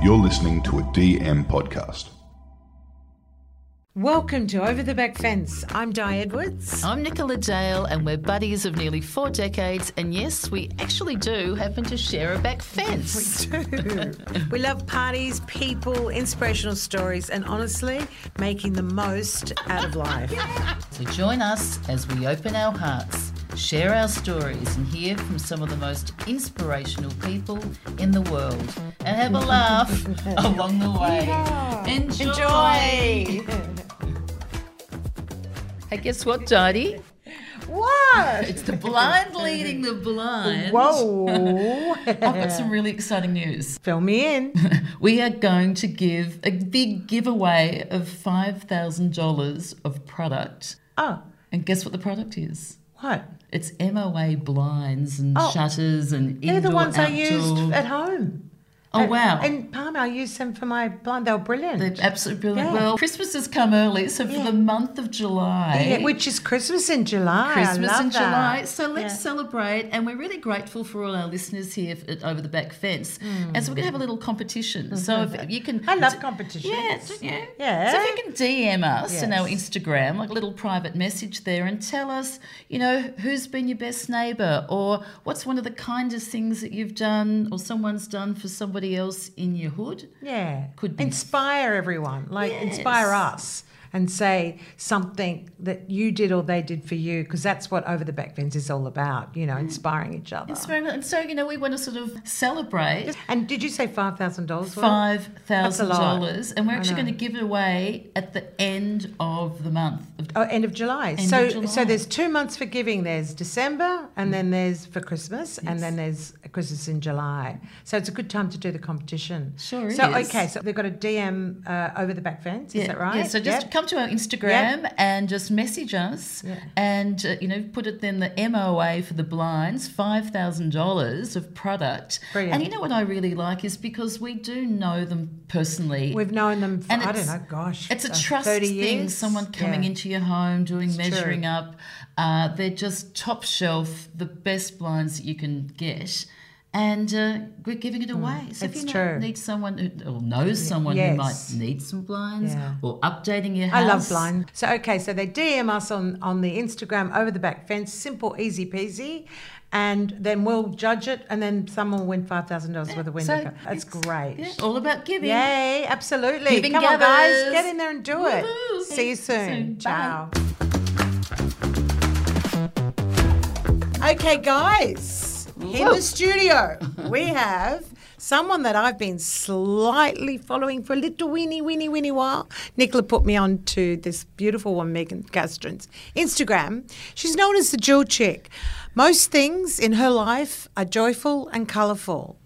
You're listening to a DM podcast. Welcome to Over the Back Fence. I'm Di Edwards. I'm Nicola Dale, and we're buddies of nearly four decades. And yes, we actually do happen to share a back fence. we do. we love parties, people, inspirational stories, and honestly, making the most out of life. So join us as we open our hearts, share our stories, and hear from some of the most inspirational people in the world, and have a laugh along the way. Enjoy. Enjoy. Hey, guess what, Dottie? What? It's the blind leading the blind. Whoa. I've got some really exciting news. Fill me in. We are going to give a big giveaway of $5,000 of product. Oh, And guess what the product is? What? It's MOA blinds and Oh, shutters and They're the ones I outdoor. used at home. Oh, wow. And Palm, I used them for my blind. They were brilliant. They're absolutely brilliant. Yeah. Well, Christmas has come early, so for Yeah. the month of July, Yeah, which is Christmas in July. Christmas in that. July. So let's celebrate. And we're really grateful for all our listeners here at Over the Back Fence. Hmm. And so we're going to have a little competition. Mm-hmm. So if you can. I love competitions. Yeah, yeah. Yeah. So if you can DM us in our Instagram, like a little private message there, and tell us, you know, who's been your best neighbour, or what's one of the kindest things that you've done, or someone's done for somebody else in your hood. Yeah. Could be. Inspire everyone. Like inspire us and say something that you did or they did for you because that's what Over the Back Fence is all about, you know, inspiring each other. Inspiring. And so, you know, we want to sort of celebrate And did you say $5,000? five That's a thousand lot. dollars, and we're actually going to give it away at the end of the month. Of, Oh, end of July. End so of July. so there's two months for giving. There's December and then there's for Christmas and then there's Christmas in July. So it's a good time to do the competition. Sure So is. okay, so they've got a DM uh, over the back fence. Is yeah, that right? Yeah, so just Yep. Come to our Instagram and just message us, Yeah. and uh, you know, put it then the MOA for the blinds, five thousand dollars of product. Brilliant. And you know what I really like is because we do know them personally. We've known them for And I don't it's- know, gosh. It's a uh, trust thing. years. Someone coming Yeah. into your home, doing true. measuring up. Uh, they're just top shelf, the best blinds that you can get. And uh, we're giving it away. so if Mm, you know, need someone who, or knows someone yes. who might need some blinds Yeah. or updating your house. I love blind. So okay, so they DM us on on the Instagram over the back fence, simple, easy peasy, and then we'll judge it, and then someone will win five thousand dollars worth of window. So. That's it's- great. Yeah, all about giving. Yay, absolutely. Giving Come on, guys, get in there and do it. See you See you soon. soon. Bye. Ciao. Okay, guys, in the studio, we have someone that I've been slightly following for a little weeny, weeny, weeny while. Nicola put me on to this beautiful one, Megan Castran's Instagram. She's known as the Jewelchic. Most things in her life are joyful and colourful,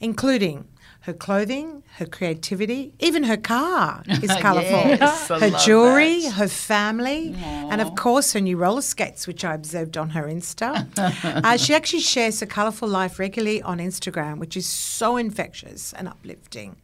including her clothing, her creativity, even her car is colourful. Yes, her jewelry, that. her family, and of course her new roller skates, which I observed on her Insta. uh, she actually shares her colourful life regularly on Instagram, which is so infectious and uplifting.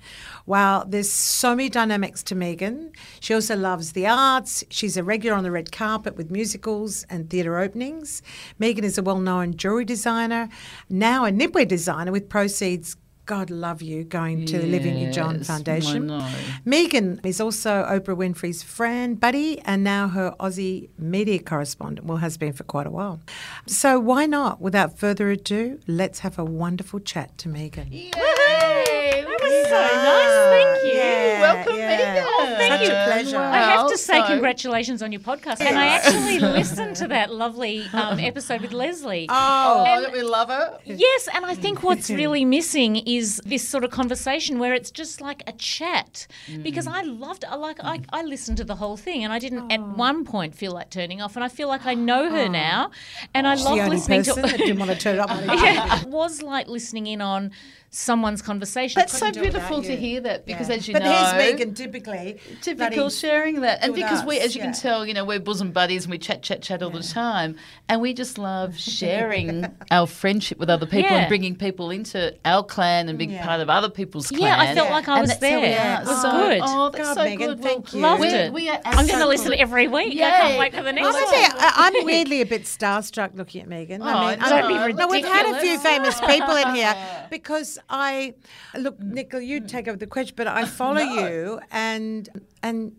Wow, there's so many dynamics to Megan. She also loves the arts. She's a regular on the red carpet with musicals and theatre openings. Megan is a well known jewelry designer, now a knitwear designer with proceeds. God love you going to the Olivia Newton-John Foundation. Megan is also Oprah Winfrey's friend, buddy, and now her Aussie media correspondent. Well, has been for quite a while. So why not? Without further ado, let's have a wonderful chat to Megan. Yay! That was so nice. Thank you. Yeah, Welcome, yeah. Megan. Oh, thank Such you. a pleasure. I have to say So- congratulations on your podcast. And I actually listened to that lovely um, episode with Leslie. Oh, Oh, we love her? Yes, and I think what's really missing is this sort of conversation where it's just like a chat. Because I loved, I like, I, I listened to the whole thing, and I didn't at one point feel like turning off. And I feel like I know her now, and I the love only listening person to. that didn't want to turn up. it. yeah, it was like listening in on someone's conversation. That's so couldn't do it beautiful to you. hear that because, Yeah. as you but know, here's Megan typically. typical sharing that, and with because we, as you yeah. can tell, you know, we're bosom buddies and we chat, chat, chat all the time, and we just love sharing our friendship with other people Yeah. and bringing people into our clan and being Yeah. part of other people's clan. Yeah, I felt like I was that's there. are. It was So- good. Oh, that's God, so Megan, good. thank you. Loved we're- it. We are I'm going to absolutely- listen every week. I can't wait for the next I one. must I- I'm weirdly a bit starstruck looking at Megan. Oh, I mean, don't I be No, we've had a few famous people in here because I look, mm. Nicola, you mm. take over the question, but I follow you, and and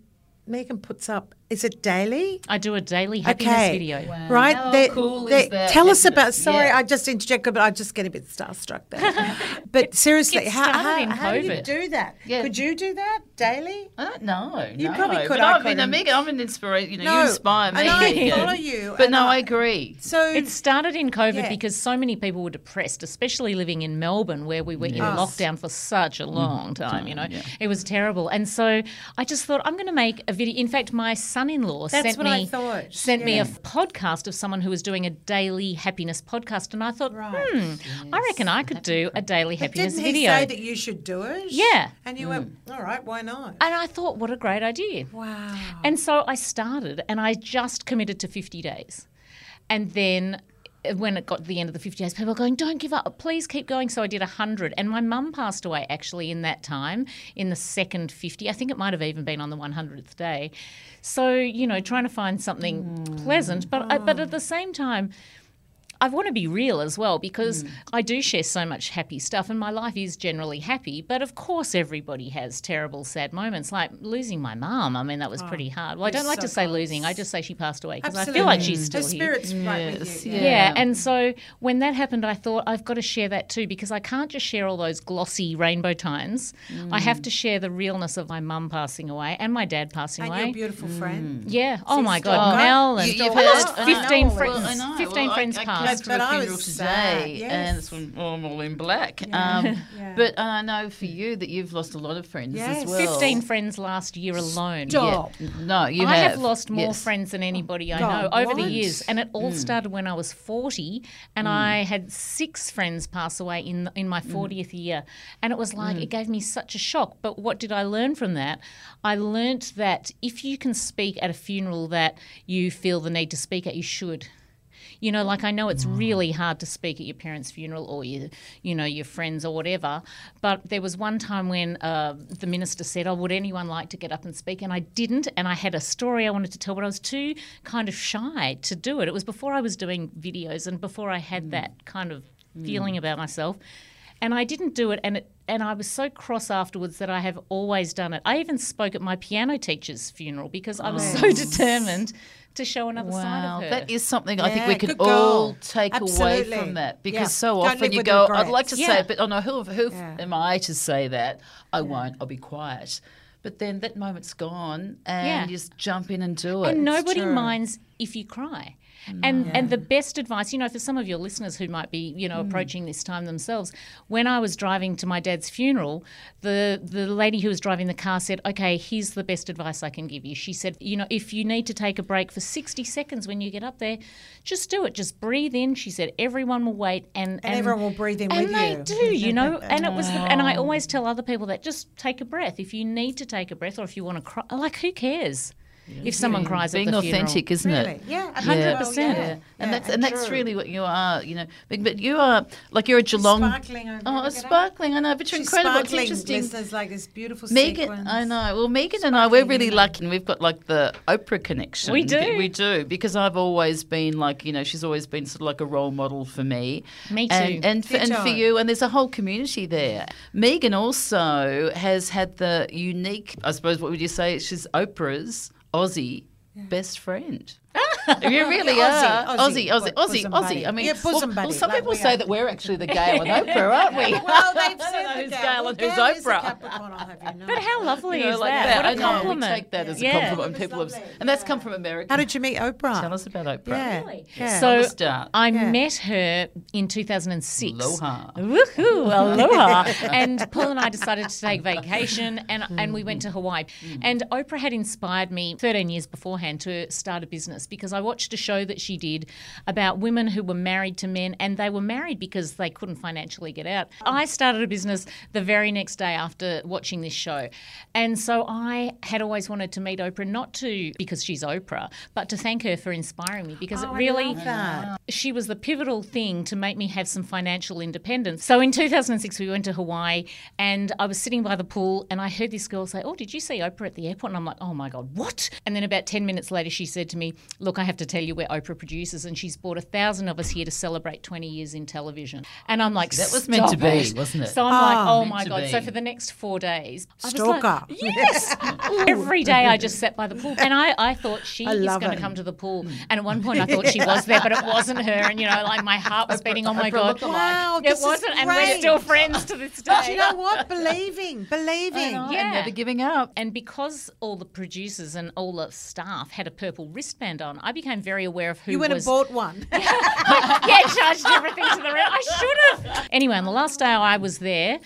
Megan puts up. Is it daily? I do a daily happiness Okay. video. Right? How They- cool they- is that? Tell us about. Sorry, Yeah. I just interjected, but I just get a bit starstruck there. but seriously, how, started how, how do you do that? Yeah. Could you do that daily? I don't know. You no. probably could, But I I, mean, couldn't. Megan, I'm an inspiration. You know, No, you inspire me. and I Megan. follow you, But no, I- I agree. So It started in COVID Yeah. because so many people were depressed, especially living in Melbourne, where we were in lockdown for such a Mm. long time. You know, it was terrible, and so I just thought I'm going to make a video. In fact, my son-in-law That's sent what me I thought, sent me a podcast of someone who was doing a daily happiness podcast, and I thought, Right. hmm, I reckon I could do a daily But happiness didn't he video. say that you should do it? Yeah. And you went, all right, why not? and I thought, what a great idea. Wow. And so I started and I just committed to 50 days. And then when it got to the end of the 50 days, people were going, don't give up, please keep going. So I did 100. And my mum passed away actually in that time, in the second 50. I think it might have even been on the 100th day. So, you know, trying to find something hmm. pleasant. But, I, but ah. at the same time, I want to be real as well because mm. I do share so much happy stuff and my life is generally happy. But of course, everybody has terrible, sad moments like losing my mum. I mean, that was ah, pretty hard. Well, I don't like so to say close. losing, I just say she passed away because I feel like she's still Her here. spirit's right with you. yeah. Yeah, and so when that happened, I thought I've got to share that too because I can't just share all those glossy rainbow times. I have mm. to share the realness of my mum passing away and my dad passing And away. your beautiful friend. Mm. yeah. Oh my God, Mel and You- you've I had- lost 15 friends. this. Well, I know. 15 friends I, I passed. Came to But a I funeral was today, sad, and it's when I'm all in black. Um, Yeah. But I know for you that you've lost a lot of friends Yes. as well. 15 friends last year alone. Stop. No, you have. I have. have lost more Yes. friends than anybody I God, know over the years, and it Mm. all started when I was forty, and I had six friends pass away in in my Mm. fortieth year, and it was like it gave me such a shock. But what did I learn from that? I learned that if you can speak at a funeral that you feel the need to speak at, you should. You know, like I know it's really hard to speak at your parents' funeral or your, you know, your friends or whatever. But there was one time when uh, the minister said, "Oh, would anyone like to get up and speak?" And I didn't, and I had a story I wanted to tell, but I was too kind of shy to do it. It was before I was doing videos and before I had that kind of feeling about myself. And I didn't do it, and it, and I was so cross afterwards that I have always done it. I even spoke at my piano teacher's funeral because I was so determined to show another side Wow, of her. that is something I think we can all goal. take away from that because Yeah. so Don't often you with go, I'd like to regrets. say Yeah. it, but oh no, who, who Yeah. am I to say that? I won't, I'll be quiet. But then that moment's gone and Yeah. you just jump in and do it. and nobody minds if you cry. And mm. and the best advice, you know, for some of your listeners who might be, you know, mm. approaching this time themselves, when I was driving to my dad's funeral, the the lady who was driving the car said, "Okay, here's the best advice I can give you." She said, "You know, if you need to take a break for 60 seconds when you get up there, just do it. Just breathe in." She said, "Everyone will wait and And everyone will breathe in and with they you. do, you know. And it was, the, and I always tell other people that just take a breath. If you need to take a breath, or if you want to cry, like who cares if someone cries being at the funeral? authentic, isn't Really? it? Yeah, A hundred Yeah. percent. Yeah. Yeah. And Yeah, that's and and that's really what you are, you know. But, but you are like you're a Geelong. Sparkling Oh, it. Look at sparkling! I know, but you're She's incredible. It's sparkling, interesting. listeners, like this beautiful Megan, sequence. I know. Well, Megan and I, we're really lucky, and we've got like the Oprah connection. We do. We do because I've always been like, you know, she's always been sort of like a role model for me. Me too. And and for, and for you, and there's a whole community there. Megan also has had the unique, I suppose, what would you say? She's Oprah's Aussie best friend. Ah! you really Yeah, are. Aussie, Aussie, Aussie, Aussie, bo- Aussie, Aussie. buddy. I mean, Yeah, bosom well, well, some like people we say that we're actually the Gail and Oprah, aren't we? Well, they've I said don't the who's Gail. Gail and who's Gail is a Oprah. Capricorn, I'll have you know. But how lovely You know, is like that? that. What I a know. compliment. We take that as a Yeah. compliment. It's People have, and that's Yeah. come from America. How did you meet Oprah? Tell us about Oprah. Yeah. Really? So. I met her in 2006. Aloha. Woohoo, aloha. and Paul and I decided to take vacation and, and we went to mm. Hawaii. Mm. And Oprah had inspired me 13 years beforehand to start a business because I watched a show that she did about women who were married to men and they were married because they couldn't financially get out. I started a business the very next day after watching this show. And so I had always wanted to meet Oprah, not to because she's Oprah, but to thank her for inspiring me because Oh, it really she was the pivotal thing to make me have some financial independence. So in 2006, we went to Hawaii and I was sitting by the pool and I heard this girl say, Oh, did you see Oprah at the airport? And I'm like, Oh my God, what? And then about 10 minutes later, she said to me, Look, I have to tell you, we're Oprah producers, and she's brought a thousand of us here to celebrate 20 years in television. And I'm like, That was meant to "Stop be, it." wasn't it? So I'm like, ah. oh my God. be. So for the next four days, I was Stalker. like, yes. Every day I just sat by the pool. And I, I thought she I is going to come to the pool. And at one point I thought she was there, but it wasn't her. And, you know, like my heart was beating, oh my Oprah God. Wow, It this wasn't, and we're still friends to this day. Do you know what? Believing, believing. know, Yeah. and never giving up. And because all the producers and all the staff had a purple wristband on, I became very aware of who You went was. and bought one. yeah, charged everything to the room. I should have. Anyway, on the last day I was there,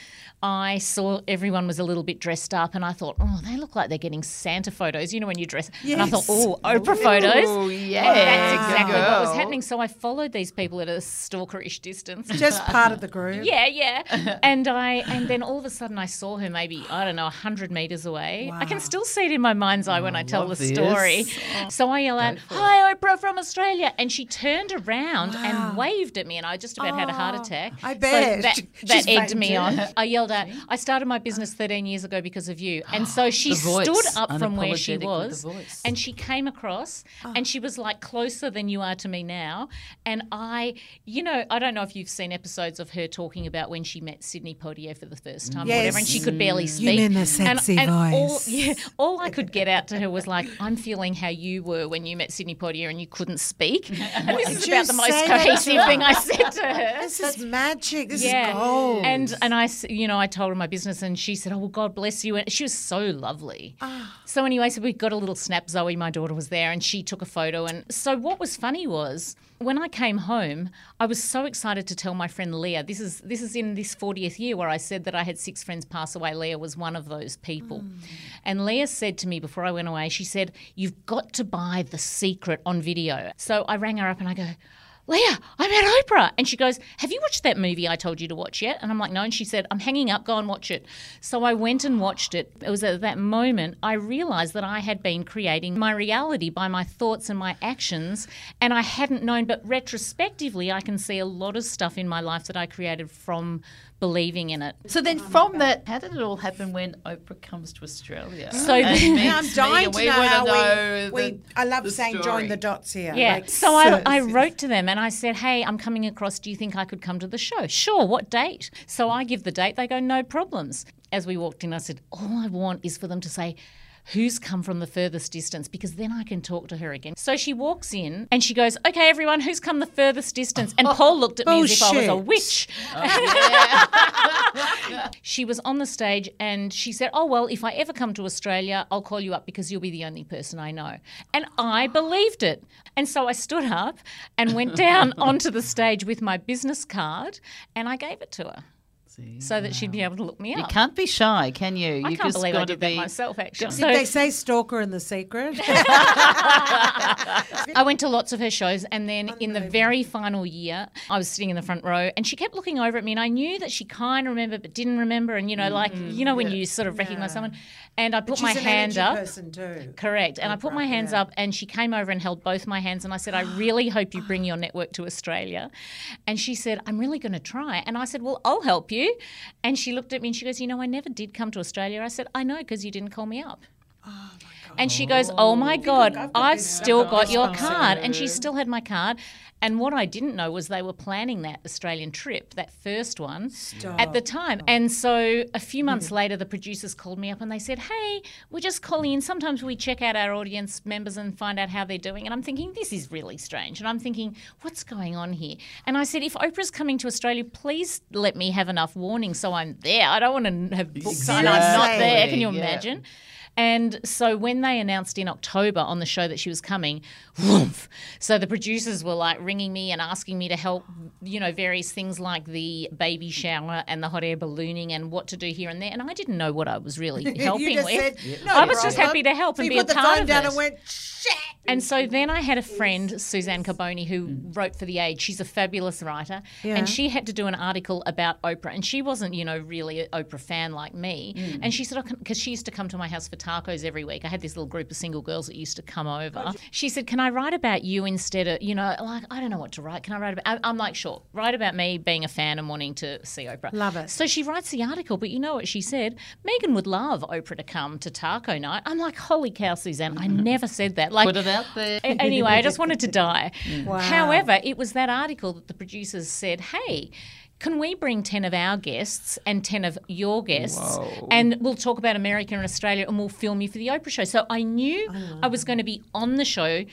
I saw everyone was a little bit dressed up, and I thought, oh, they look like they're getting Santa photos. You know, when you dress. And I thought, oh, Oprah photos. Ooh, And yeah, that's exactly what was happening. So I followed these people at a stalkerish distance. Just part of the group. Yeah, yeah. And I and then all of a sudden I saw her maybe, I don't know, hundred meters away. I can still see it in my mind's eye when I oh, tell the this. story. Oh, so I yell out, Hi Oprah from Australia and she turned around and waved at me and I just about had a heart oh, attack. I So bet. that that egged me on. I yelled out, I started my business ah. thirteen years ago because of you. And so she stood up from where she Unapologetic with the was and she came across ah. and she was like closer than you are to me now. And I, you know, I don't know if you've seen episodes of her talking about when she met Sidney Poitier for the first time or whatever, and she could barely speak. mean the And- sexy and All, voice. yeah, all I could get out to her was like, I'm feeling how you were when you met Sidney Poitier and you couldn't speak. And this is about the most cohesive thing I said to her. This is magic. This Yeah, is gold. and and I, you know, I told her my business, and she said, "Oh, well, God bless you." And she was so lovely. Ah. So anyway, so we got a little snap. Zoe, my daughter, was there, and she took a photo. And so what was funny was when I came home, I was so excited to tell my friend Leah. This is this is in this 40th year where I said that I had six friends pass away. Leah was one of those people, and Leah said to me before I went away, she said, "You've got to buy The Secret on video." So I rang her up and I go. Leah, I'm at Oprah. And she goes, Have you watched that movie I told you to watch yet? And I'm like, No. And she said, I'm hanging up, go and watch it. So I went and watched it. It was at that moment I realized that I had been creating my reality by my thoughts and my actions. And I hadn't known, but retrospectively, I can see a lot of stuff in my life that I created from believing in it. So then, from that, how did it all happen when Oprah comes to Australia? So And then- meets Now I'm dying Megan? to know wanna how know we, we. I love the saying join the dots here. Yeah. Like, so I, I wrote to them and I said, Hey, I'm coming across. Do you think I could come to the show? Sure. What date? So I give the date. They go, No problems. As we walked in, I said, All I want is for them to say, Who's come from the furthest distance? Because then I can talk to her again. So she walks in and she goes, Okay, everyone, who's come the furthest distance? And oh, Paul looked at me as if I was a witch. she was on the stage and she said, Oh, well, if I ever come to Australia, I'll call you up because you'll be the only person I know. And I believed it. And so I stood up and went down onto the stage with my business card and I gave it to her so that she'd be able to look me up. You can't be shy, can you? I you can't just believe I gotta did that myself, actually. Did So they say stalker in the secret? I went to lots of her shows, and then in the very final year, I was sitting in the front row, and she kept looking over at me, and I knew that she kind of remembered but didn't remember, and you know, like mm-hmm. you know when you sort of recognize someone, and I put She's my an hand up. person too. Correct. And I put my hands up and she came over and held both my hands and I said, I really hope you bring your network to Australia. And she said, I'm really going to try. And I said, Well, I'll help you. And she looked at me and she goes, You know, I never did come to Australia. I said, I know because you didn't call me up. Oh, And she goes, Oh my God, I've still got your card. And she still had my card. And what I didn't know was they were planning that Australian trip, that first one, at the time. And so a few months later, the producers called me up and they said, Hey, we're just calling in. Sometimes we check out our audience members and find out how they're doing. And I'm thinking, This is really strange. And I'm thinking, What's going on here? And I said, If Oprah's coming to Australia, please let me have enough warning so I'm there. I don't want to have booked and I'm not there. Can you yeah. imagine? And so when they announced in October on the show that she was coming, whoomph, so the producers were like ringing me and asking me to help, you know, various things like the baby shower and the hot air ballooning and what to do here and there. And I didn't know what I was really helping you just with. said, "No I was just problem." happy to help So and you be a put the part phone of down it. and went, shit. And so then I had a friend, Suzanne Carbone, who Mm. wrote for The Age. She's a fabulous writer. And she had to do an article about Oprah. And she wasn't, you know, really an Oprah fan like me. Mm. And she said, because she used to come to my house for tacos every week. I had this little group of single girls that used to come over. She said, "Can I write about you instead of you know like I don't know what to write. Can I write about?" I- I'm like, "Sure, write about me being a fan and wanting to see Oprah." Love it. So she writes the article, but you know what she said? Megan would love Oprah to come to taco night. I'm like, "Holy cow, Suzanne! I never said that." Like, Put it out there. anyway, I just wanted to die. Wow. However, it was that article that the producers said, hey, can we bring 10 of our guests and 10 of your guests and we'll talk about America and Australia and we'll film you for the Oprah show? So I knew I was going to be on the show,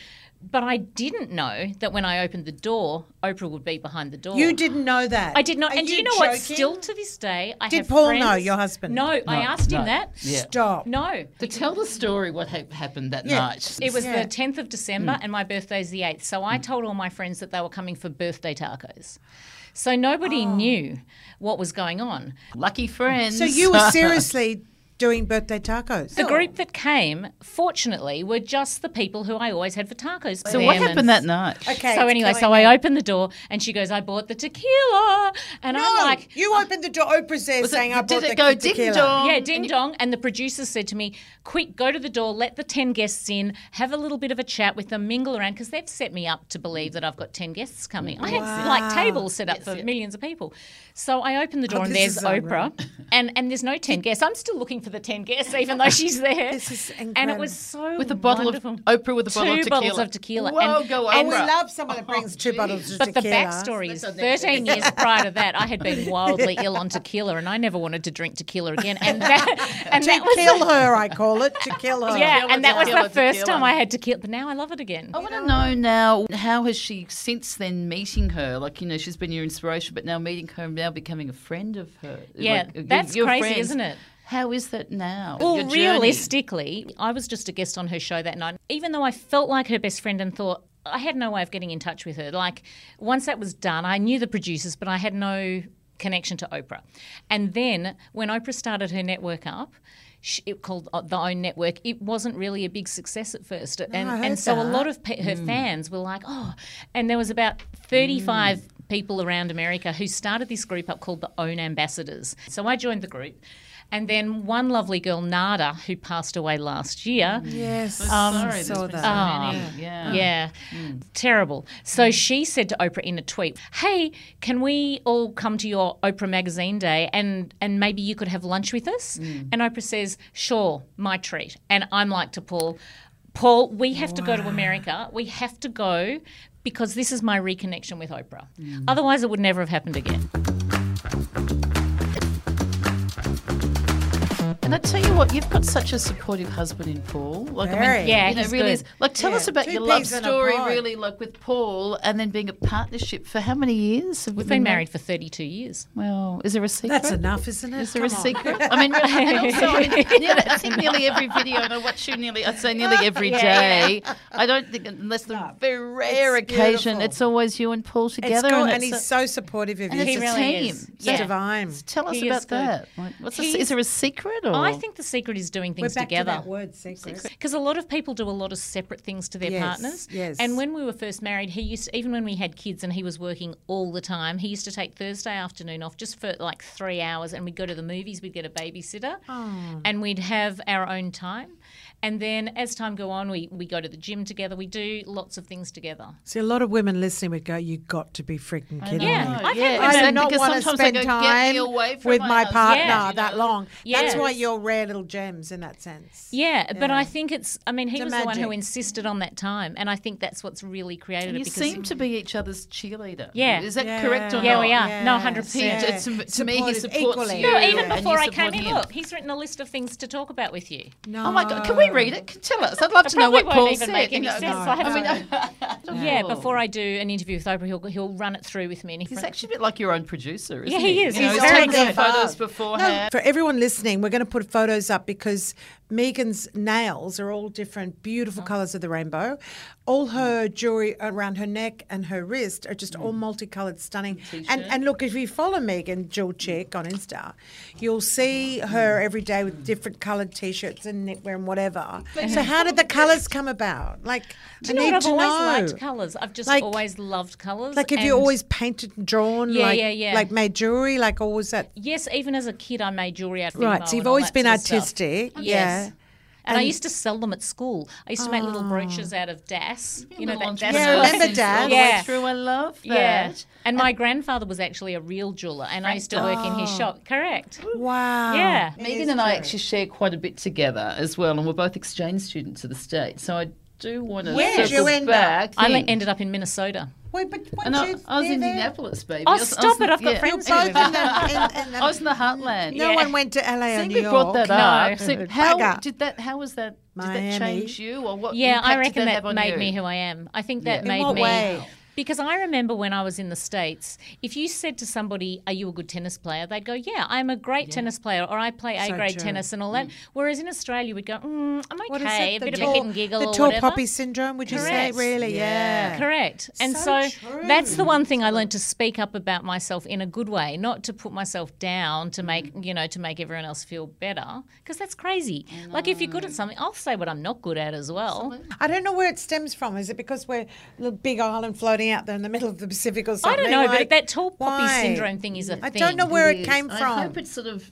but I didn't know that when I opened the door, Oprah would be behind the door. You didn't know that. I did not. Are and do you you know what? joking? Still to this day, I Did have Paul friends- know, your husband? No, I asked him that. Yeah. Stop. No. To tell the story what ha- happened that Yeah. night. It was Yeah. the 10th of December, and my birthday's the 8th. So Mm. I told all my friends that they were coming for birthday tacos. So nobody Oh. knew what was going on. lucky friends. So you were seriously doing birthday tacos. The group that came, fortunately, were just the people who I always had for tacos. So what happened and- that night? Okay. So anyway, so I opened the door, and she goes, "I bought the tequila," and No, I'm like, you oh. opened the door. Oprah's there Was it- saying, "I did bought it go tequila." ding dong? Yeah, ding dong. And the producers said to me, quick, go to the door, let the 10 guests in, have a little bit of a chat with them, mingle around, because they've set me up to believe that I've got 10 guests coming. I had like tables set up for millions of people. So I open the oh, door Oh, and there's. Oprah, and, and there's no 10 guests. I'm still looking for the 10 guests, even though she's there. This is And it was so With a bottle wonderful. of Oprah with a bottle Two of tequila. bottles of tequila. Whoa, And- go Oh, Oprah. we love someone that oh, brings two bottles of tequila. But the tequila. backstory is 13 years prior to that, I had been wildly ill on tequila, and I never wanted to drink tequila again. And that, and To that was kill her, I call it. To kill her. yeah, Tequila, and that was tequila, the first tequila. time I had tequila. But now I love it again. I want to know now how has she since then meeting her? Like you know, she's been your inspiration, but now meeting her, now becoming a friend of her. Yeah, Like, that's you're crazy, friends. isn't it? How is that now? Well, Your realistically, I was just a guest on her show that night. Even though I felt like her best friend and thought I had no way of getting in touch with her. Like once that was done, I knew the producers, but I had no connection to Oprah. And then when Oprah started her network up. sh- It called uh, the Own Network. It wasn't really a big success at first, and I heard and so a lot of pe- her fans were like, "Oh," and there was about thirty-five people around America who started this group up called the Own Ambassadors. So I joined the group. And then one lovely girl, Nada, who passed away last year. Yes. Oh, um, sorry, there's saw been so that. many. Yeah. Yeah, hmm. terrible. So hmm. she said to Oprah in a tweet, "Hey, can we all come to your Oprah Magazine Day and and maybe you could have lunch with us?" Hmm. And Oprah says, "Sure, my treat." And I'm like to Paul, "Paul, we have to go to America. We have to go." Because this is my reconnection with Oprah. Otherwise, it would never have happened again. And I tell you what, you've got such a supportive husband in Paul. Like I Very. mean, Yeah, you know, he's really good. is. Like, tell Yeah, us about two your love peas in a story, really, like with Paul, and then being a partnership for how many years? Have we We've been married for 32 years. Well, is there a secret? That's enough, isn't it? Is there a on. secret? I mean, really, and also, I, mean, nearly, I think nearly every video, and I watch you nearly, I'd say nearly every day. I don't think, unless the very rare it's occasion, beautiful. it's always you and Paul It's together. cool, and, and, he's a, so supportive of you. and He it's It's a really team. is. so Yeah. divine. Tell us He about is that. Like, what's the, He's- is there a secret? Or? I think the secret is doing We're things back together. to that word, secret. Because a lot of people do a lot of separate things to their Yes, partners. yes. And when we were first married, he used to, even when we had kids and he was working all the time, he used to take Thursday afternoon off just for like three hours and we'd go to the movies, we'd get a babysitter Oh. and we'd have our own time. And then as time go on, we, we go to the gym together. We do lots of things together. See, a lot of women listening would go, "You got to be freaking kidding Yeah, me." I've yeah, I do not want to spend go, "Get me time away from with my my partner Yeah. that know. long. That's Yes. why you're rare little gems in that sense. Yeah, but I think it's, I mean, he It's was a the one who insisted on that time. And I think that's what's really created And it you seem to be each other's cheerleader. Yeah. Is that Yeah. correct or Yeah, not? we are. No, 100%. He, Yeah. to, to me, he supports equally. you. No, even and before I came in, look, he's written a list of things to talk about with you. No. Oh my God! Can we read it? Can- Tell us. I'd love to know probably what won't Paul even said. make any you sense. No. I have I mean, Yeah, before I do an interview with Oprah, he'll, he'll run it through with me. And if He's actually a bit like your own producer, isn't he? Yeah, he is. You He's he's very taking good. photos No, beforehand. for everyone listening, we're going to put photos up because Megan's nails are all different, Oh. beautiful colours of the rainbow. All her jewelry around her neck and her wrist are just Mm. all multicoloured, stunning. And and look, if you follow Megan Jewelchic on Insta, you'll see her Mm. every day with different coloured t-shirts and knitwear and whatever. So how did the colours come about? Like, Do I you know need what? I've always know. liked colours. I've just Like- always loved colours. Like, have you always painted and drawn? Yeah, like, yeah, yeah. Like made jewelry? Like, always that? Yes, even as a kid, I made jewellery out of Right. So you've always been sort of stuff. artistic. Yes. Yeah. And, I used to sell them at school. I used to make little brooches out of das. You know, Little that das Yeah, remember sense Dad? all the Yeah. way through. I love that. Yeah. And my grandfather was actually a real jeweler, and I used to work in his oh. shop. Correct. Wow. Yeah. Megan and I actually share quite a bit together as well, and we're both exchange students to the States. So I do want to Where did circle you end up? back. I ended up in Minnesota. Wait, but and I, you I was in there? Indianapolis, baby. Oh, I was- I stop was it, I've got yeah. friends Both in the, in, in I was in the heartland. no Yeah. one went to LA I or New we brought York. that up. No. So how Bugger. did that? How was that? Did that change you, or what? Yeah, I impact did reckon that, have made you? me who I am. I think that Yeah. made In what me way? Because I remember when I was in the states, if you said to somebody, "Are you a good tennis player?" they'd go, "Yeah, I'm a great tennis player," or "I play A So grade true. tennis and all that." Whereas in Australia, we'd go, mm, "I'm okay, a bit tall, of a hit and giggle the or tall whatever." poppy syndrome, would you say? Correct. Really? Yeah. Correct. And So so, that's the one thing I learned to speak up about myself in a good way, not to put myself down to make, Mm. you know, to make everyone else feel better because that's crazy. Like if you're good at something, I'll say what I'm not good at as well. I don't know where it stems from. Is it because we're a big island floating out there in the middle of the Pacific or something. I don't know, Like, but that tall poppy why? syndrome thing is a I thing. I don't know where it is. came from. I hope it's sort of.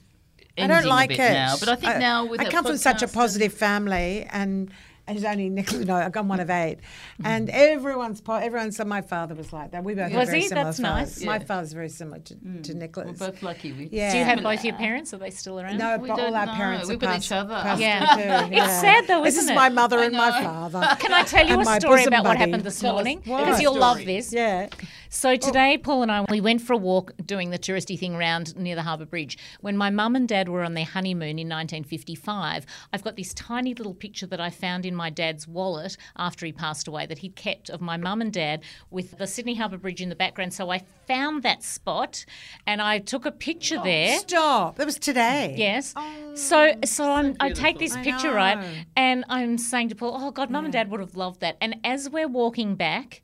I don't ending a like bit it now, but I think I- now with I come from such a and- positive family, and and it's only Nicholas. No, I've got one of eight, Mm-hmm. and everyone's po- everyone. So my father was like that. We both Was have very he? similar That's fathers. nice. My Yeah. father's very similar to, to Nicola's. We're both lucky. We, Yeah. Do you have both your parents? Are they still around? No, We but all don't our know. parents We've are got passed, each other. passed Yeah. too, It's sad though, This isn't is it? my mother and my father. Can I tell you a story bosom about what happened this Tell morning? Because you'll love this. Yeah. So today, Paul and I we went for a walk doing the touristy thing around near the Harbour Bridge. When my mum and dad were on their honeymoon in 1955, I've got this tiny little picture that I found in my dad's wallet after he passed away that he'd kept of my mum and dad with the Sydney Harbour Bridge in the background. So I found that spot and I took a picture oh, there. Stop. That was today. Yes. Oh, so so I'm, I take this picture right, and I'm saying to Paul, "Oh God, Mum and Dad would have loved that." And as we're walking back,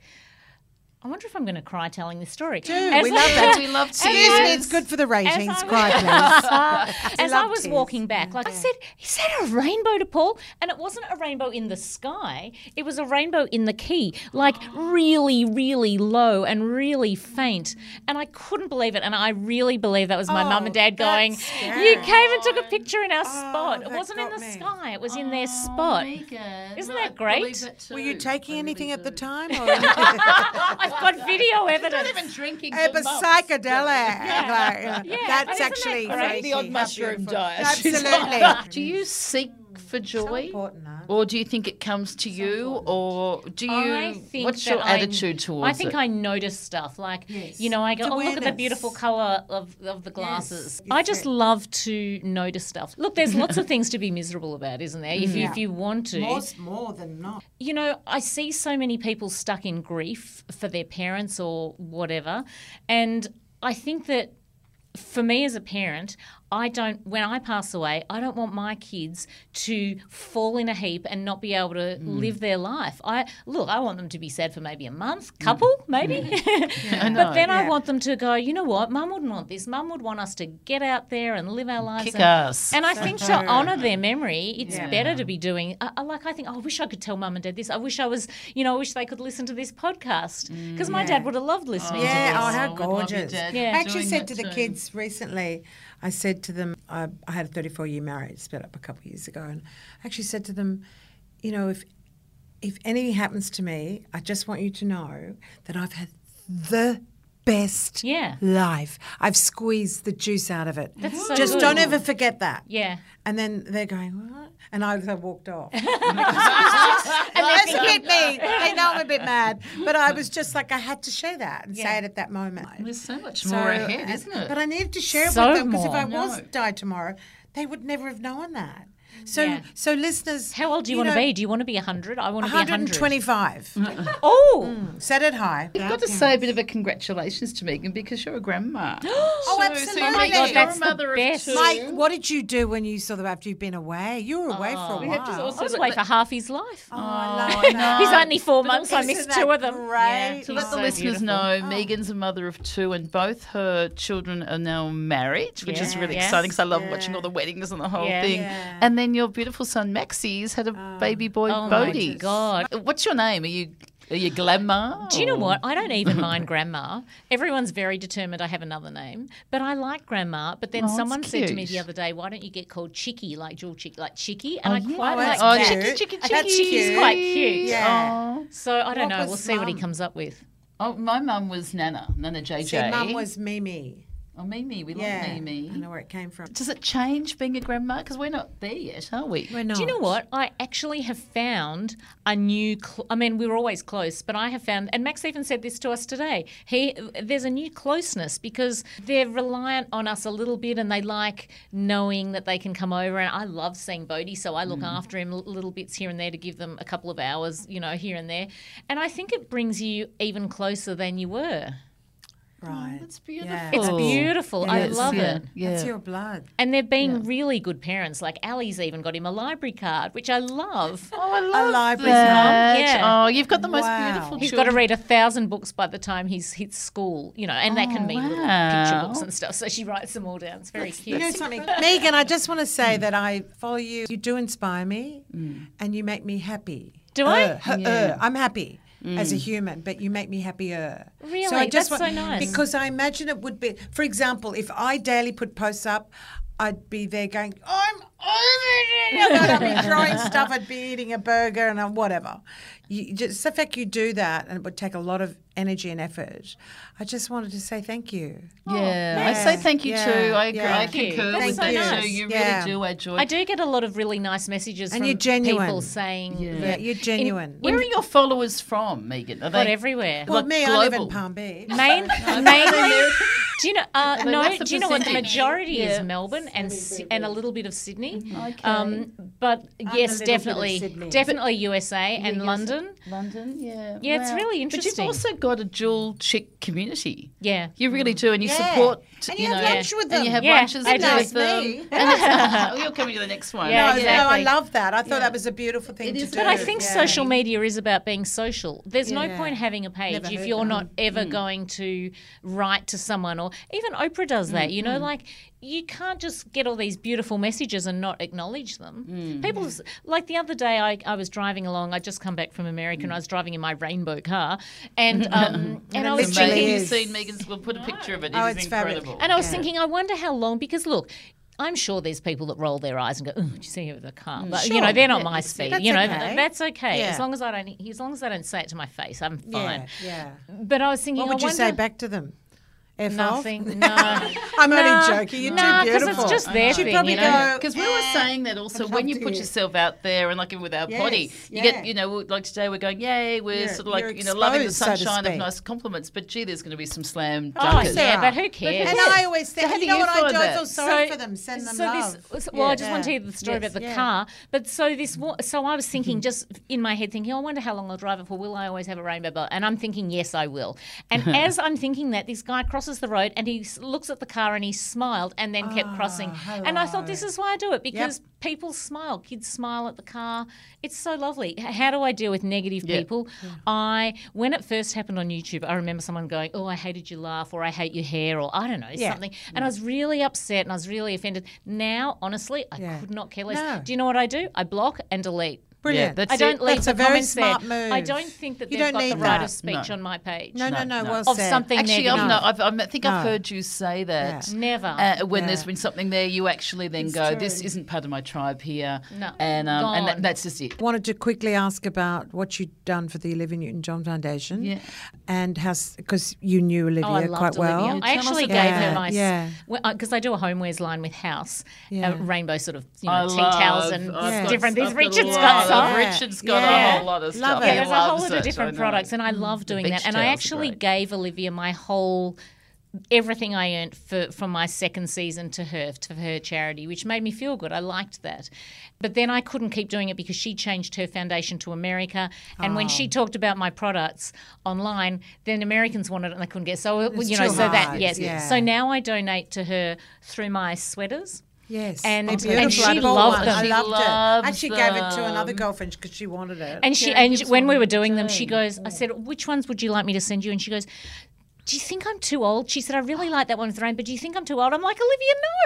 I wonder if I'm going to cry telling this story. Do. As We I- love that. We love Excuse me, it's good for the ratings. I Cry, please. As I love was tears. walking back, like I mm. said, is that a rainbow to Paul? And it wasn't a rainbow in the sky; it was a rainbow in the quay, like really, really low and really faint. And I couldn't believe it. And I really believe that was my mum Oh, and dad going, "You came and took a picture in our oh, spot. It wasn't in the me. sky; it was in their oh, spot." Megan, Isn't that great? believe that too. Were you taking anything at the do. time? Or I've got video evidence. Even drinking. it for was months. psychedelic. Like, uh, Yeah, That's isn't that actually great? The odd mushroom diet. Absolutely. Do you seek for joy? important. Or do you think it comes to you, or do you? I think what's that your I- attitude towards it? I think it? I notice stuff like Yes. you know I go oh look at the beautiful color of, of the glasses. Yes. I just very- love to notice stuff. Look, there's lots of things to be miserable about, isn't there? If you, mm. if you want to, More, more than not. you know, I see so many people stuck in grief for their parents or whatever, and I think that for me as a parent, I don't. When I pass away, I don't want my kids to fall in a heap and not be able to hmm. live their life. I look. I want them to be sad for maybe a month, hmm. couple, maybe. I know. but then I want them to go. You know what? Mum wouldn't want this. Mum would want us to get out there and live our lives. Kick and, ass. and I think to honour their memory, it's Yeah. better to be doing. I, I like. I think. Oh, I wish I could tell mum and dad this. I wish I was. You know. I wish they could listen to this podcast mm, because my dad would have loved listening to Yeah, oh, this. oh, how we'd love your gorgeous. Yeah. I actually said to the too. kids recently, I said to them, I, I had a 34 year marriage, split up a couple of years ago, and I actually said to them, you know, if if anything happens to me, I just want you to know that I've had the best Yeah. life. I've squeezed the juice out of it. That's so just good. don't ever forget that. Yeah. And then they're going, what? And I, I walked off. and they split me. They know I'm a bit mad. But I was just like, I had to share that and say it at that moment. There's so much So, more ahead, and- isn't it? But I needed to share it So with them because if more. I was No. died tomorrow, they would never have known that. So, Yeah. so listeners, How old do you, want to be? Do you want to be 100? I want to be 100. 125. Uh-uh. Oh, mm, Set it high. You've got to say a bit of a congratulations to Megan because you're a grandma. Oh, So- so absolutely. you're Oh my God, that's the mother of best. two. Mike, what did you do when you saw them after you've been away? You were away for a while. had also- I was away for half his life. oh, I love that. He's only four months. I missed two of them. Great. To He's let the so listeners beautiful. know, oh. Megan's a mother of two, and both her children are now married, which is really Yes. exciting because I love watching all the weddings and the whole thing. And then your beautiful son Maxie's had a ah. baby boy, Oh my Bodie. God. What's your name? Are you Are you glamour? Do you know what? I don't even mind grandma. Everyone's very determined I have another name, but I like grandma. But then Oh, someone said to me the other day, "Why don't you get called Chicky, like Jewel Chicky, like Chicky?" And oh, I yeah. quite Oh, like that's Oh, cute. chicky, chicky, chicky. That's Chicky's cute. quite cute. Yeah. Oh. So I don't What know. We'll see what he comes up with. Oh, my mum was Nana, Nana JJ. See, mum was Mimi. Oh, Mimi. We Yeah. love Mimi. I know where it came from. Does it change being a grandma? Because we're not there yet, are we? We're not. Do you know what? I actually have found a new. Cl- I mean, we were always close, but I have found, and Max even said this to us today. He, there's a new closeness because they're reliant on us a little bit, and they like knowing that they can come over. And I love seeing Bodie, so I look mm. after him little bits here and there to give them a couple of hours, you know, here and there. And I think it brings you even closer than you were. Right. That's beautiful. Yeah. It's beautiful. It I is, love yeah. it. Yeah. That's your blood. And they've been really good parents. Like Ali's even got him a library card, which I love. Oh, I love library that. mum. Yeah. Oh, you've got the most Wow. beautiful He's got to read a thousand books by the time he's hit school, you know, and that can mean little picture books and stuff. So she writes them all down. It's very cute. You know something, Megan? I just want to say that I follow you. You do inspire me, and you make me happy. Do I? Uh, h- uh, I'm happy as a mm. human, but you make me happier. Really? So I just That's want, so nice. Because I imagine it would be, for example, if I daily put posts up, I'd be there going, I'm over it. I'd be throwing stuff. I'd be eating a burger and whatever. You, just the fact you do that, and it would take a lot of energy and effort. I just wanted to say thank you. Oh, yeah, I yeah, say thank you yeah, too. I, agree. yeah. I Thank you. concur That's with so that nice. too. You Yeah. really do add joy. I do get a lot of really nice messages And from you're genuine. people saying Yeah. Yeah, that you're genuine. Where are your followers from, Megan? Are but they everywhere. well, like me, I live in? Palm Beach. Main, mainly. Do you know? Uh, no. Do you know what the majority Yeah. is? Melbourne and Si- and a little bit of Sydney. Okay. Um, but a yes, little bit of definitely, definitely USA and Yes. London. London, yeah. Yeah, it's really interesting. But you've also got a Jewelchic community. Yeah. You really do, and you Yeah. support. And you you have know, lunch with And them. you have Yeah, lunches with. Nice them. me. And it's- you're coming to the next one. Yeah, No, no, I love that. I thought that was a beautiful thing It to is do. But I think Yeah. social media is about being social. There's no point having a page Never if you're that. not ever Mm. going to write to someone or even Oprah does that. You Mm, know, like you can't just get all these beautiful messages and not acknowledge them. Mm. People like the other day I, I was driving along, I just come back from America and I was driving in my rainbow car and um, and I was thinking, "You've is. seen Megan's. We'll put a picture of it. Oh, it's fabulous. and I was Yeah. thinking, I wonder how long because look, I'm sure there's people that roll their eyes and go, "Oh, did you see the car?" But you know, they're not Yeah, my speed. that's you know, okay. that's okay Yeah. as long as I don't, as long as I don't say it to my face, I'm fine. Yeah, yeah. But I was thinking, What would I you say back to them? F off? Nothing. No. I'm No, only joking. You're no, too 'cause beautiful. Because it's just their thing, probably you know. go, Because we were saying that also when you put hear. yourself out there and like even with our Yes, body, you yeah. get you know like today we're going yay we're You're- sort of like you're you know loving the exposed, so sunshine of nice compliments, but gee, there's going to be some slam Oh, dunkers. there yeah, but who cares? And I always think, how you do know you what I do? I feel sorry for them. Send them so love. This, well, I just want to hear the story Yes, about the car. But so this, wa- mm-hmm. so I was thinking, mm-hmm. just in my head, thinking, oh, I wonder how long I'll drive it for. Will I always have a rainbow belt? And I'm thinking, yes, I will. And as I'm thinking that, this guy crosses the road and he looks at the car and he smiled and then kept crossing. Ah, and I thought, this is why I do it because people smile. Kids smile at the car. It's so lovely. How do I deal with negative Yeah. people? I, when it first happened on YouTube, I remember someone going, "Oh, I hated your laugh," or "I hate your hair," or I don't know Yeah. something, and I was really upset and I was really offended. Now, honestly, I could not care less. No. Do you know what I do? I block and delete. Brilliant. that's I don't it. leave That's the a very comments smart there. I don't think that You they've don't got the need right that. of speech No. on my page. no, no, No. no, Well Of said. something Actually, negative. I've, no, I've, I'm- I think I've heard you say that. Yeah. Never. Uh, when Yeah. there's been something there, you actually then It's go, true. "This isn't part of my tribe here," No. and um, and that, that's just it. wanted to quickly ask about what you'd done for the Olivia Newton-John Foundation. Yeah. And how, because you knew Olivia Oh, I loved quite well. Olivia. I actually gave her my Yeah. because I do a homewares line with House, Yeah. uh, rainbow sort of you know tea towels love- and I've Yeah. got- different I've things. got a Richard's lot got of- Richard's got Yeah. a whole lot of Love stuff. it. Yeah, there's a whole lot of different products, and I love doing that. And I actually gave Olivia my whole everything I earned for from my second season to her to her charity, which made me feel good. I liked that, but then I couldn't keep doing it because she changed her foundation to America, and when Oh. she talked about my products online, then Americans wanted it and they couldn't get. So uh, It's you know, too so that yes, yeah. so now I donate to her through my sweaters. Yes. And- oh, They're and she I loved them. I She loved it. And she gave it to another girlfriend because she wanted it. And she Karen and when we were doing them, she goes, I said, which ones would you like me to send you? And she goes, Do you think I'm too old? She said, I really like that one with rain, but do you think I'm too old? I'm like,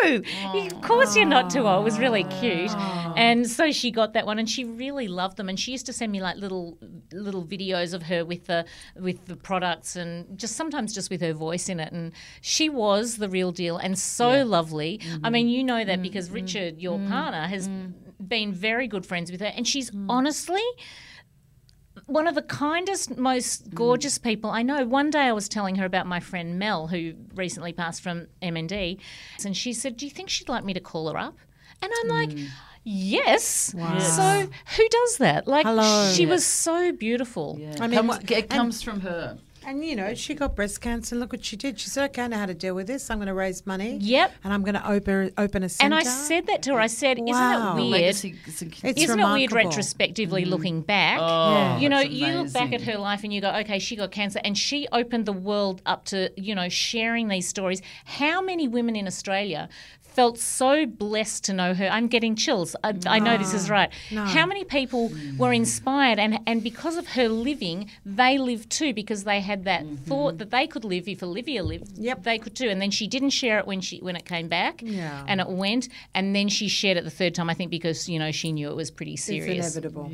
Olivia, no. Of course you're not too old. It was really cute. And so she got that one and she really loved them. And she used to send me like little little videos of her with the with the products and just sometimes just with her voice in it. And she was the real deal and so lovely. I mm-hmm. mean, you know that mm-hmm. because Richard, your mm-hmm. partner, has been very good friends with her. And she's honestly one of the kindest, most mm. gorgeous people I know. One day I was telling her about my friend Mel, who recently passed from MND, and she said, "Do you think she'd like me to call her up?" And I'm like. Mm. Yes. So who does that? Like Hello. she was so beautiful. Yeah. I mean, comes, it comes from her. And you know, she got breast cancer. Look what she did. She said, "Okay, I know how to deal with this. I'm going to raise money. Yep. and I'm going to open open a centre." And I said that to her. I said, Wow. "Isn't it weird? Legacy is a- It's Isn't it weird remarkable. retrospectively mm. looking back? Oh, you know, that's you look back at her life and you go, okay, she got cancer and she opened the world up to, you know, sharing these stories. How many women in Australia felt so blessed to know her? I'm getting chills. I, I know this is right. How many people were inspired and, and because of her living, they lived too because they had that mm-hmm. thought that they could live if Olivia lived. Yep. They could too. And then she didn't share it when she when it came back. Yeah. And it went. And then she shared it the third time, I think, because, you know, she knew it was pretty It's serious. inevitable.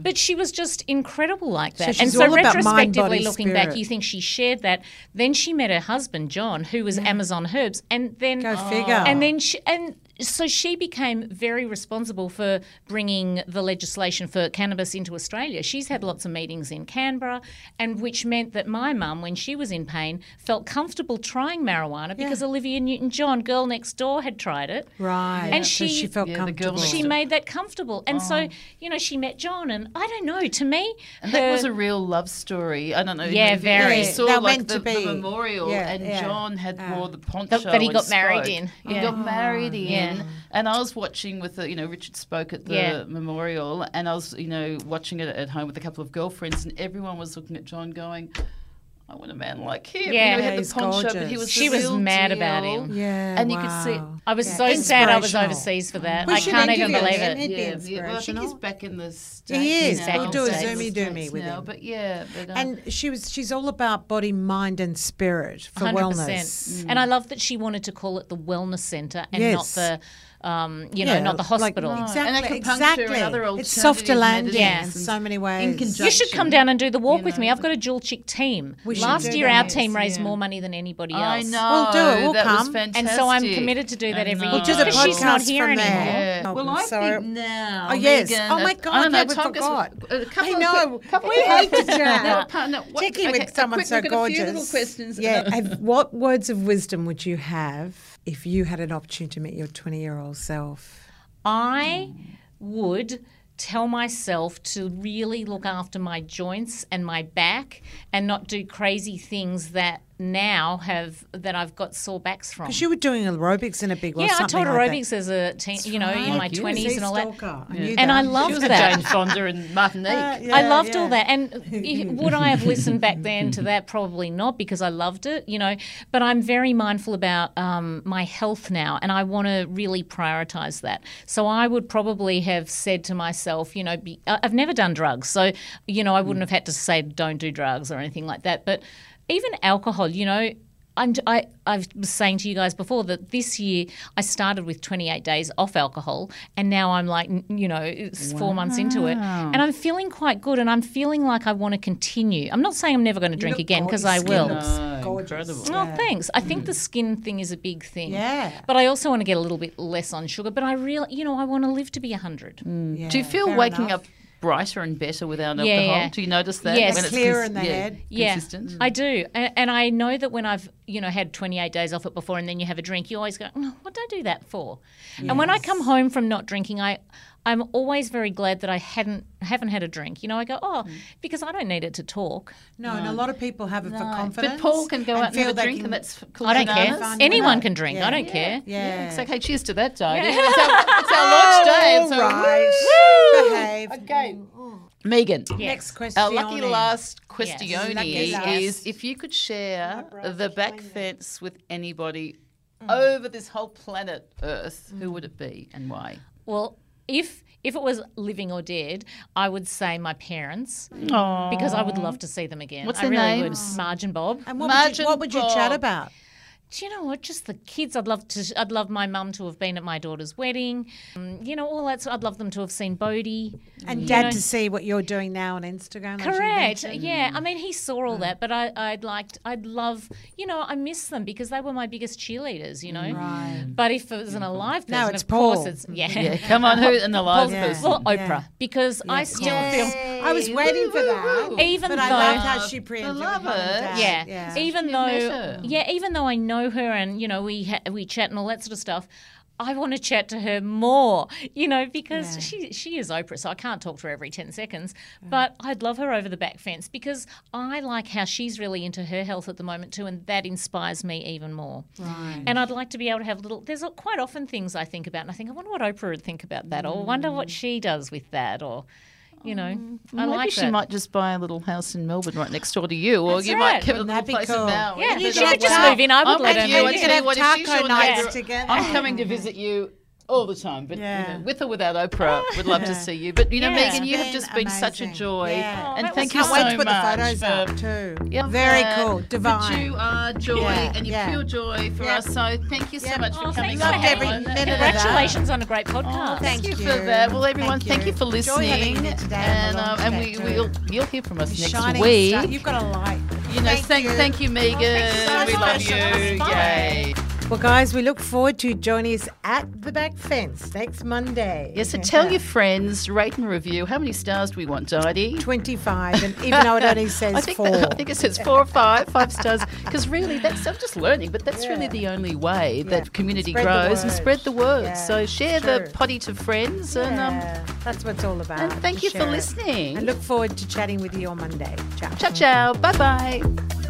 But she was just incredible like that. she's and so all about mind, retrospectively body, looking back, you think she shared that. Then she met her husband John, who was Amazon Herbs, and then Go figure. And then she, and so she became very responsible for bringing the legislation for cannabis into Australia. She's had lots of meetings in Canberra, and which meant that my mum, when she was in pain, felt comfortable trying marijuana because Olivia Newton-John, girl next door, had tried it. Right. And so she- she felt Yeah, comfortable. She made that comfortable, and so you know she met John, and I don't know. To me, And her- that was a real love story. I don't know. Yeah, you- very. You saw They're like meant the, to the memorial, Yeah, and yeah. John had Ah. wore the poncho. That- that he and got married spoke. in. He got married in, Yeah. and I was watching with the, you know, Richard spoke at the Yeah. memorial, and I was, you know, watching it at home with a couple of girlfriends, and everyone was looking at John, going. I want a man like him. Yeah. you know, he had he's the poncho, but he gorgeous. was She the was real mad about him. Yeah, and you could see. I was Yeah. so sad I was overseas for that. We I can't even believe him. it. He'd be Yeah, yeah. Well, I think he's back in the States. He is. back now. in the States. He's in Zoomy the doomy with now, him. But yeah, but, um, And she was she's all about body, mind, and spirit for 100%. wellness. And I love that she wanted to call it the wellness centre and not the, um, you know, Yeah, not the like- hospital. No. Exactly, And acupuncture exactly. and other it's softer alternative landing medicines in so many ways. in You should come down and do the walk you with me. I've got a Jewelchic team. We Last year, our that. team raised Yeah. more money than anybody else. I know. We'll do it. We'll that come. Was And And so I'm committed to do that every know. year. We'll Because she's not here anymore. Yeah. Well, I so- think now. Oh, yes. Megan, Oh, my God, I don't yeah, we forgot. I know. We of hate to questions. chat. No, partner, what- Checking okay, with someone so gorgeous. Little questions. Yeah. what words of wisdom would you have if you had an opportunity to meet your 20 year old self? I would tell myself to really look after my joints and my back and not do crazy things that now have that I've got sore backs from. Because you were doing aerobics in a big way. yeah, I something taught like aerobics as a teen, you know, in my Like twenties and all that. And And I She loved was that. Jane Fonda and Martinique. I loved all that. And y- would I have listened back then to that? Probably not, because I loved it, you know. But I'm very mindful about um, my health now, and I want to really prioritize that. So I would probably have said to myself, you know, be, I- I've never done drugs, so you know, I wouldn't have had to say don't do drugs or anything like that. But even alcohol, you know. I'm, I, I was saying to you guys before that this year I started with 28 days off alcohol, and now I'm like, you know, it's four months into it, and I'm feeling quite good, and I'm feeling like I want to continue. I'm not saying I'm never going to drink again because I will. Incredible. Oh, thanks. I think the skin thing is a big thing. Yeah. But I also want to get a little bit less on sugar. But I really, you know, I want to live to be 100. Do you feel waking enough. up brighter and better without Yeah, alcohol? yeah. Do you notice that? Yes. when it's Clearer in the yeah, head. Yeah, Consistent. I do, and, and I know that when I've you know had 28 days off it before, and then you have a drink, you always go, oh, "What did I do that for?" And when I come home from not drinking, I I'm always very glad that I hadn't haven't had a drink. You know, I go, "Oh, mm. because I don't need it to talk." No, and a lot of people have it for confidence. But Paul can go and out and have feel a they drink, can- and that's cool. I don't care. fun with Anyone that. can drink. Yeah. I don't care. Yeah. It's okay. Cheers to that, Dodie. It's, our, it's our launch day. It's All our- right. Behave. Okay. Mm. Megan. Next question. Our lucky last question Lucky last. is if you could share the back fence with anybody mm. over this whole planet Earth, who would it be and why? Well, if if it was living or dead, I would say my parents Aw. because I would love to see them again. What's I their really names? would. Marge and Bob. And what would, you, what would you chat about? Do you know what? Just the kids. I'd love to. I'd love my mum to have been at my daughter's wedding. Um, you know, all that. I'd love them to have seen Bodie. And Dad know. to see what you're doing now on Instagram. Correct. mentioned. Yeah. I mean, he saw all that, but I, I'd liked. I'd love. You know, I miss them because they were my biggest cheerleaders. You know. Right. But if it was an alive person, No, it's of course Paul. it's yeah. Yeah, come on, who in the live Yeah. person? Well, Oprah, Yeah. because I still feel. I was waiting for that. Even but I though- loved how she I love Mum and it. Yeah. Even though, yeah, even though I know her and you know we ha- we chat and all that sort of stuff, I want to chat to her more. You know, because Yeah. she she is Oprah, so I can't talk to her every ten seconds. But I'd love her over the back fence because I like how she's really into her health at the moment too, and that inspires me even more. Right. And I'd like to be able to have little. There's quite often things I think about, and I think I wonder what Oprah would think about that, or wonder what hmm. she does with that, or. You know, mm. I Maybe like she that. might just buy a little house in Melbourne right next door to you, or That's you right. might give a Wouldn't little place cool? in Maui. Yeah, But she I'm just like, move in. I would I'm let her you. move I in. tell you what, if taco nights together. I'm coming to visit you all the time, but Yeah. you know, with or without Oprah, we'd love to see you. But you know, Yeah. Megan, you have just been such a joy, Yeah. Oh, and that thank was you Can't so wait to put the much photos for up too. Yeah, Very that- cool. But you are joy, Yeah, and you're yeah. pure joy for Yeah. us. So thank you so Yeah. much for Oh, coming thanks for on. having And- Minute of and- that. Congratulations on a great podcast. Oh, thank, Thank you, you. for that. Well, everyone, Thank thank you, you. for Joy listening. having you today and and um, and we we'll you'll hear from us next Shining week. star. You've got a light. You know, Thank thank, you. thank you, Megan. we love you. That. Yay. Well, guys, we look forward to joining us at the back fence next Monday. Yeah, so tell your friends, rate and review. How many stars do we want, Didi? 25, and even though it only says I think, four. I think it says four or five, five stars. Because really, that's I'm just learning, but that's really the only way Yeah. that community Spread grows and spread the word. Yeah, So share the potty to friends, and um, that's what it's all about. and thank you for it. listening. And look forward to chatting with you on Monday. Ciao. ciao, ciao, bye bye.